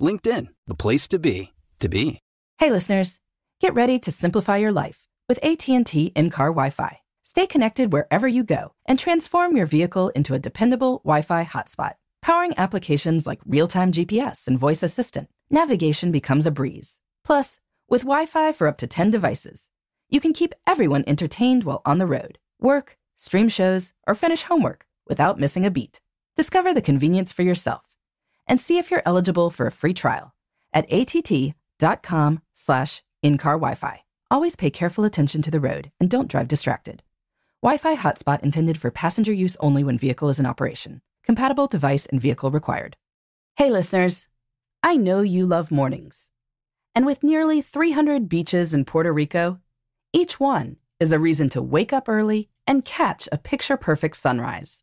LinkedIn, the place to be, to be. Hey listeners, get ready to simplify your life with AT&T in-car Wi-Fi. Stay connected wherever you go and transform your vehicle into a dependable Wi-Fi hotspot. Powering applications like real-time GPS and voice assistant, navigation becomes a breeze. Plus, with Wi-Fi for up to 10 devices, you can keep everyone entertained while on the road, work, stream shows, or finish homework without missing a beat. Discover the convenience for yourself and see if you're eligible for a free trial at att.com slash in-car Wi-Fi. Always pay careful attention to the road and don't drive distracted. Wi-Fi hotspot intended for passenger use only when vehicle is in operation. Compatible device and vehicle required. Hey listeners, I know you love mornings. And with nearly 300 beaches in Puerto Rico, each one is a reason to wake up early and catch a picture-perfect sunrise.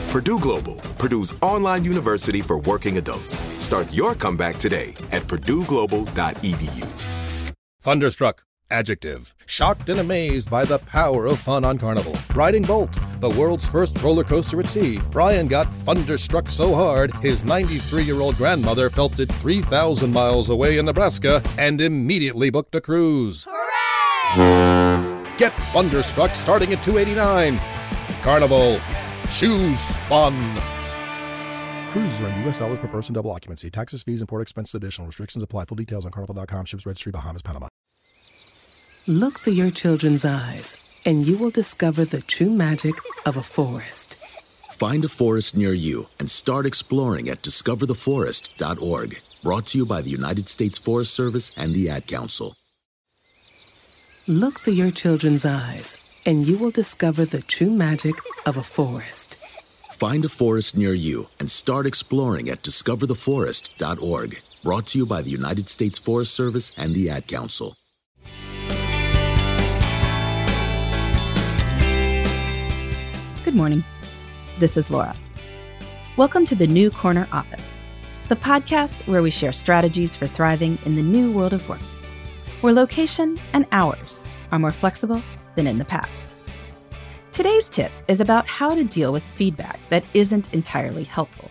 Purdue Global, Purdue's online university for working adults. Start your comeback today at purdueglobal.edu. Thunderstruck. Adjective. Shocked and amazed by the power of fun on Carnival. Riding Bolt, the world's first roller coaster at sea. Brian got thunderstruck so hard, his 93 year old grandmother felt it 3,000 miles away in Nebraska and immediately booked a cruise. Hooray! Get thunderstruck starting at 289 Carnival. Choose fun. Cruises are in U.S. dollars per person, double occupancy. Taxes, fees, and port expenses additional. Restrictions apply. Full details on carnival.com. Ships registry, Bahamas, Panama. Look through your children's eyes, and you will discover the true magic of a forest. Find a forest near you and start exploring at discovertheforest.org. Brought to you by the United States Forest Service and the Ad Council. Look through your children's eyes, and you will discover the true magic of a forest. Find a forest near you and start exploring at discovertheforest.org. Brought to you by the United States Forest Service and the Ad Council. Good morning. This is Laura. Welcome to the New Corner Office, the podcast where we share strategies for thriving in the new world of work, where location and hours are more flexible than in the past. Today's tip is about how to deal with feedback that isn't entirely helpful.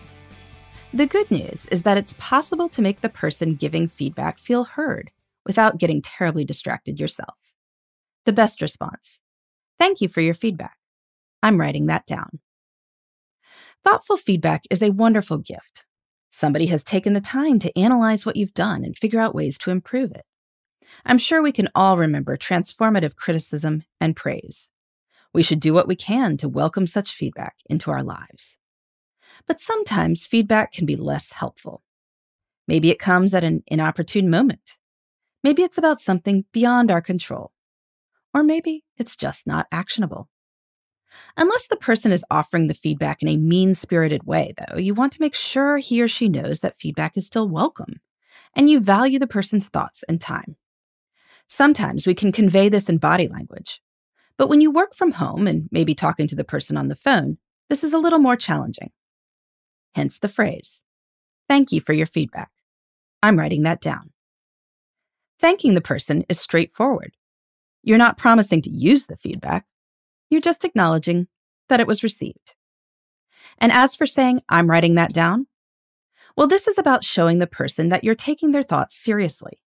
The good news is that it's possible to make the person giving feedback feel heard without getting terribly distracted yourself. The best response Thank you for your feedback. I'm writing that down. Thoughtful feedback is a wonderful gift. Somebody has taken the time to analyze what you've done and figure out ways to improve it. I'm sure we can all remember transformative criticism and praise. We should do what we can to welcome such feedback into our lives. But sometimes feedback can be less helpful. Maybe it comes at an inopportune moment. Maybe it's about something beyond our control. Or maybe it's just not actionable. Unless the person is offering the feedback in a mean spirited way, though, you want to make sure he or she knows that feedback is still welcome and you value the person's thoughts and time. Sometimes we can convey this in body language, but when you work from home and maybe talking to the person on the phone, this is a little more challenging. Hence the phrase Thank you for your feedback. I'm writing that down. Thanking the person is straightforward. You're not promising to use the feedback, you're just acknowledging that it was received. And as for saying, I'm writing that down, well, this is about showing the person that you're taking their thoughts seriously.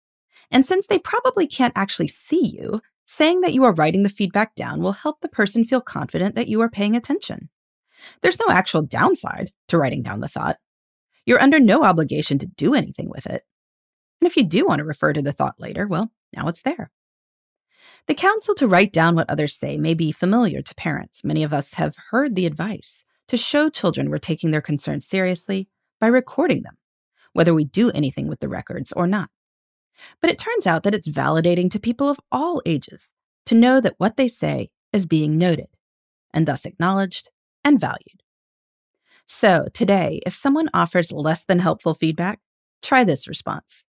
And since they probably can't actually see you, saying that you are writing the feedback down will help the person feel confident that you are paying attention. There's no actual downside to writing down the thought. You're under no obligation to do anything with it. And if you do want to refer to the thought later, well, now it's there. The counsel to write down what others say may be familiar to parents. Many of us have heard the advice to show children we're taking their concerns seriously by recording them, whether we do anything with the records or not. But it turns out that it's validating to people of all ages to know that what they say is being noted and thus acknowledged and valued. So, today, if someone offers less than helpful feedback, try this response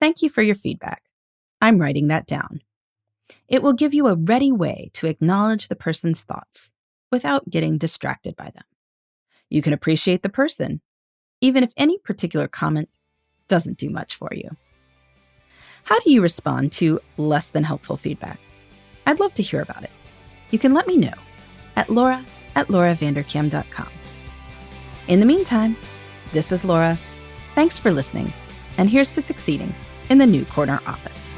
Thank you for your feedback. I'm writing that down. It will give you a ready way to acknowledge the person's thoughts without getting distracted by them. You can appreciate the person, even if any particular comment doesn't do much for you. How do you respond to less than helpful feedback? I'd love to hear about it. You can let me know at laura at lauravanderkam.com. In the meantime, this is Laura. Thanks for listening, and here's to succeeding in the new corner office.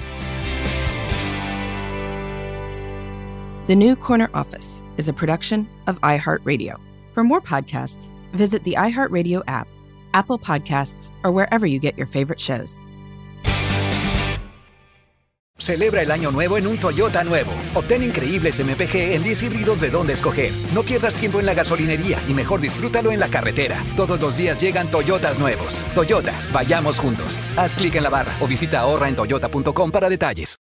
The New Corner Office is a production of iHeartRadio. For more podcasts, visit the iHeartRadio app, Apple Podcasts, or wherever you get your favorite shows. Celebra el año nuevo en un Toyota nuevo. Obtén increíbles MPG en 10 híbridos de dónde escoger. No pierdas tiempo en la gasolinería y mejor disfrútalo en la carretera. Todos los días llegan Toyotas nuevos. Toyota, vayamos juntos. Haz clic en la barra o visita ahorraentoyota.com para detalles.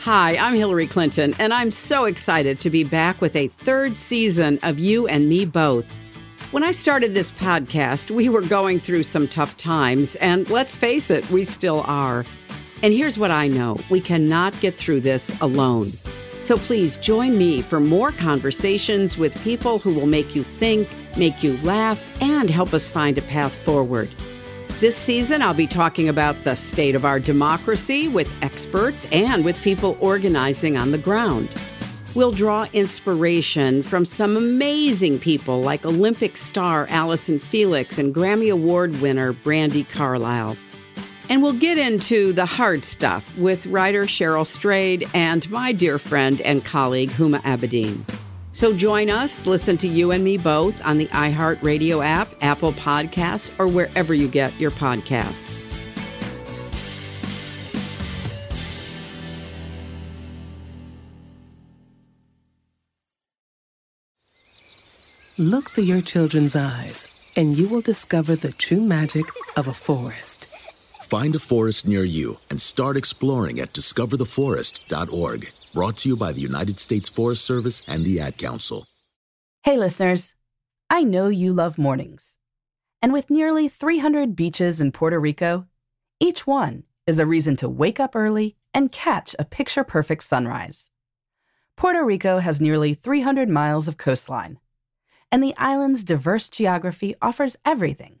Hi, I'm Hillary Clinton, and I'm so excited to be back with a third season of You and Me Both. When I started this podcast, we were going through some tough times, and let's face it, we still are. And here's what I know we cannot get through this alone. So please join me for more conversations with people who will make you think, make you laugh, and help us find a path forward. This season, I'll be talking about the state of our democracy with experts and with people organizing on the ground. We'll draw inspiration from some amazing people like Olympic star Allyson Felix and Grammy Award winner Brandi Carlile. And we'll get into the hard stuff with writer Cheryl Strayed and my dear friend and colleague Huma Abedin. So join us, listen to you and me both on the iHeartRadio app, Apple Podcasts, or wherever you get your podcasts. Look through your children's eyes, and you will discover the true magic of a forest. Find a forest near you and start exploring at discovertheforest.org. Brought to you by the United States Forest Service and the Ad Council. Hey, listeners. I know you love mornings. And with nearly 300 beaches in Puerto Rico, each one is a reason to wake up early and catch a picture perfect sunrise. Puerto Rico has nearly 300 miles of coastline, and the island's diverse geography offers everything